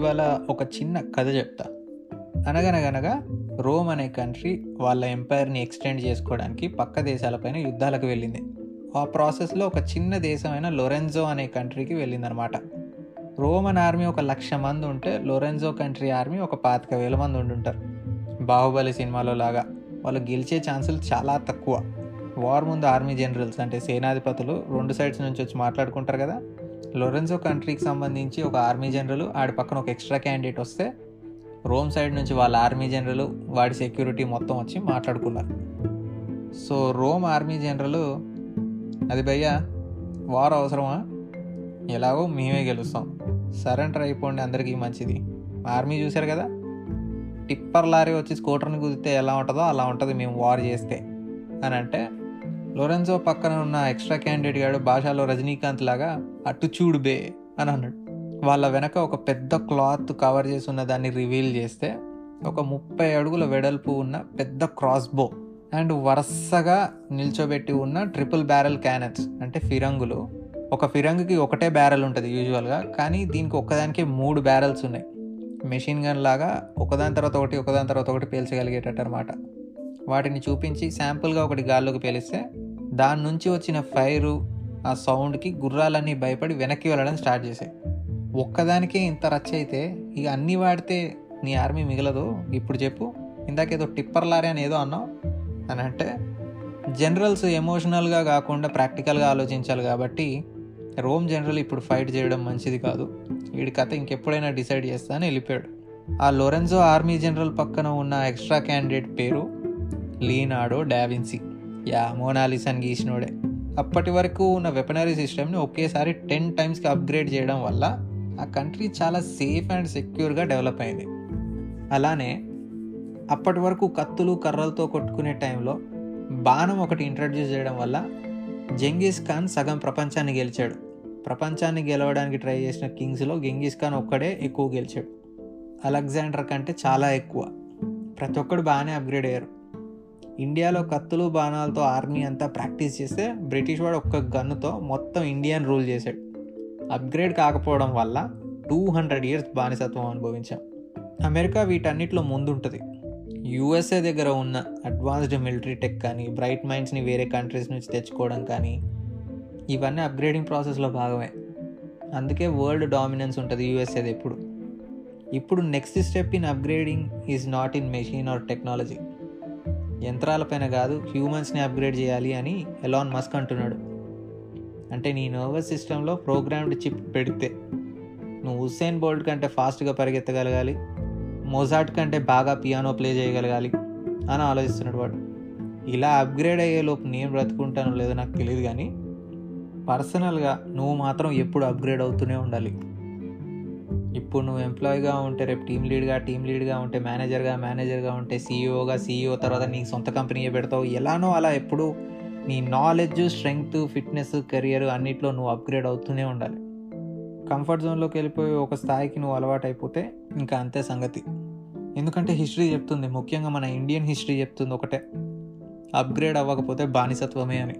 ఇవాళ ఒక చిన్న కథ చెప్తా. అనగనగనగా రోమ్ అనే కంట్రీ వాళ్ళ ఎంపైర్ని ఎక్స్టెండ్ చేసుకోవడానికి పక్క దేశాలపైన యుద్ధాలకు వెళ్ళింది. ఆ ప్రాసెస్లో ఒక చిన్న దేశమైన లొరెన్జో అనే కంట్రీకి వెళ్ళిందనమాట. రోమన్ ఆర్మీ ఒక లక్ష మంది ఉంటే లొరెన్జో కంట్రీ ఆర్మీ ఒక పాతిక వేల మంది ఉండుంటారు. బాహుబలి సినిమాలో లాగా వాళ్ళు గెలిచే ఛాన్సులు చాలా తక్కువ. వార్ ముందు ఆర్మీ జనరల్స్ అంటే సేనాధిపతులు రెండు సైడ్స్ నుంచి వచ్చి మాట్లాడుకుంటారు కదా లొరెన్సో కంట్రీకి సంబంధించి ఒక ఆర్మీ జనరల్ ఆడి పక్కన ఒక ఎక్స్ట్రా క్యాండిడేట్ వస్తే రోమ్ సైడ్ నుంచి వాళ్ళ ఆర్మీ జనరల్ వాడి సెక్యూరిటీ మొత్తం వచ్చి మాట్లాడుకున్నారు. సో రోమ్ ఆర్మీ జనరల్ అది భయ్యా వార్ అవసరమా? ఎలాగో మేమే గెలుస్తాం. సరెండర్ అయిపోండి అందరికీ మంచిది. ఆర్మీ చూశారు కదా? టిప్పర్ లారీ వచ్చి స్కూటర్ని కుదితే ఎలా ఉంటుందో అలా ఉంటుంది మేము వార్ చేస్తే. అని అంటే లొరెన్జో పక్కన ఉన్న ఎక్స్ట్రా క్యాండిడేట్ గాడు భాషలో రజనీకాంత్ లాగా అటు చూడు బే అని అన్నాడు. వాళ్ళ వెనక ఒక పెద్ద క్లాత్ కవర్ చేసి ఉన్న దాన్ని రివీల్ చేస్తే ఒక ముప్పై అడుగుల వెడల్పు ఉన్న పెద్ద క్రాస్ బో అండ్ వరుసగా నిల్చోబెట్టి ఉన్న ట్రిపుల్ బ్యారెల్ క్యానన్స్ అంటే ఫిరంగులు. ఒక ఫిరంగుకి ఒకటే బ్యారెల్ ఉంటుంది యూజువల్గా కానీ దీనికి ఒక్కదానికి మూడు బ్యారెల్స్ ఉన్నాయి. మెషిన్ గన్ లాగా ఒకదాని తర్వాత ఒకటి ఒకదాని తర్వాత ఒకటి పేల్చగలిగేటట్టు అనమాట వాటిని చూపించి శాంపుల్గా ఒకటి గాల్లోకి పేలిస్తే దాని నుంచి వచ్చిన ఫైరు ఆ సౌండ్కి గుర్రాలన్నీ భయపడి వెనక్కి వెళ్ళడం స్టార్ట్ చేసాయి ఒక్కదానికే ఇంత రచ్చ అయితే ఇక అన్నీ వాడితే నీ ఆర్మీ మిగలదు. ఇప్పుడు చెప్పు ఇందాకేదో టిప్పర్ లారీ అని ఏదో అన్నావు. అని అంటే జనరల్స్ ఎమోషనల్గా కాకుండా ప్రాక్టికల్గా ఆలోచించాలి కాబట్టి రోమ్ జనరల్ ఇప్పుడు ఫైట్ చేయడం మంచిది కాదు. వీడి కథ ఇంకెప్పుడైనా డిసైడ్ చేస్తా అని వెళ్ళిపోయాడు. ఆ లొరెన్జో ఆర్మీ జనరల్ పక్కన ఉన్న ఎక్స్ట్రా క్యాండిడేట్ పేరు Hmm. Leonardo Da Vinci. Yeah మోనాలిసన్ గీసినోడే. అప్పటి వరకు ఉన్న వెపనరీ సిస్టమ్ని ఒకేసారి టెన్ టైమ్స్కి అప్గ్రేడ్ చేయడం వల్ల ఆ కంట్రీ చాలా సేఫ్ అండ్ సెక్యూర్గా డెవలప్ అయింది. అలానే అప్పటి వరకు కత్తులు కర్రలతో కొట్టుకునే టైంలో బాణం ఒకటి ఇంట్రడ్యూస్ చేయడం వల్ల జంగీస్ ఖాన్ సగం ప్రపంచాన్ని గెలిచాడు. ప్రపంచాన్ని గెలవడానికి ట్రై చేసిన కింగ్స్లో గెంగీస్ ఖాన్ ఒక్కడే ఎక్కువ గెలిచాడు. అలెగ్జాండర్ కంటే చాలా ఎక్కువ. ప్రతి ఒక్కడు బాగానే అప్గ్రేడ్ అయ్యారు. ఇండియాలో కత్తులు బాణాలతో ఆర్మీ అంతా ప్రాక్టీస్ చేస్తే బ్రిటిష్ వాడు ఒక్క గన్నుతో మొత్తం ఇండియన్ రూల్ చేశాడు. అప్గ్రేడ్ కాకపోవడం వల్ల టూ హండ్రెడ్ ఇయర్స్ బానిసత్వం అనుభవించాం. అమెరికా వీటన్నిటిలో ముందుంటుంది. యూఎస్ఏ దగ్గర ఉన్న అడ్వాన్స్డ్ మిలిటరీ టెక్ కానీ బ్రైట్ మైండ్స్ని వేరే కంట్రీస్ నుంచి తెచ్చుకోవడం కానీ ఇవన్నీ అప్గ్రేడింగ్ ప్రాసెస్లో భాగమే. అందుకే వరల్డ్ డామినెన్స్ ఉంటుంది యూఎస్ఏది ఎప్పుడు. ఇప్పుడు next step in upgrading is not in machine or technology. యంత్రాలపైన కాదు హ్యూమన్స్ని అప్గ్రేడ్ చేయాలి అని ఎలాన్ మస్క్ అంటున్నాడు. అంటే నీ నర్వస్ సిస్టంలో ప్రోగ్రామ్డ్ చిప్ పెడితే నువ్వు హుస్సేన్ బోల్ట్ కంటే ఫాస్ట్గా పరిగెత్తగలగాలి మొజాట్ కంటే బాగా పియానో ప్లే చేయగలగాలి అని ఆలోచిస్తున్నాడు వాడు. ఇలా అప్గ్రేడ్ అయ్యే లోపు నేను బ్రతుకుంటానో లేదో నాకు తెలియదు కానీ పర్సనల్గా నువ్వు మాత్రం ఎప్పుడు అప్గ్రేడ్ అవుతూనే ఉండాలి. ఇప్పుడు నువ్వు ఎంప్లాయీగా ఉంటే రేపు టీమ్ లీడ్గా టీమ్ లీడ్గా ఉంటే మేనేజర్గా మేనేజర్గా ఉంటే సీఈఓగా సీఈఓ తర్వాత నీ సొంత కంపెనీ పెడతావు. ఎలానో అలా ఎప్పుడు నీ నాలెడ్జ్ స్ట్రెంగ్త్ ఫిట్నెస్ కెరియర్ అన్నిట్లో నువ్వు అప్గ్రేడ్ అవుతూనే ఉండాలి. కంఫర్ట్ జోన్లోకి వెళ్ళిపోయి ఒక స్థాయికి నువ్వు అలవాటు అయిపోతే ఇంకా అంతే సంగతి. ఎందుకంటే హిస్టరీ చెప్తుంది. ముఖ్యంగా మన ఇండియన్ హిస్టరీ చెప్తుంది ఒకటే. అప్గ్రేడ్ అవ్వకపోతే బానిసత్వమే అని.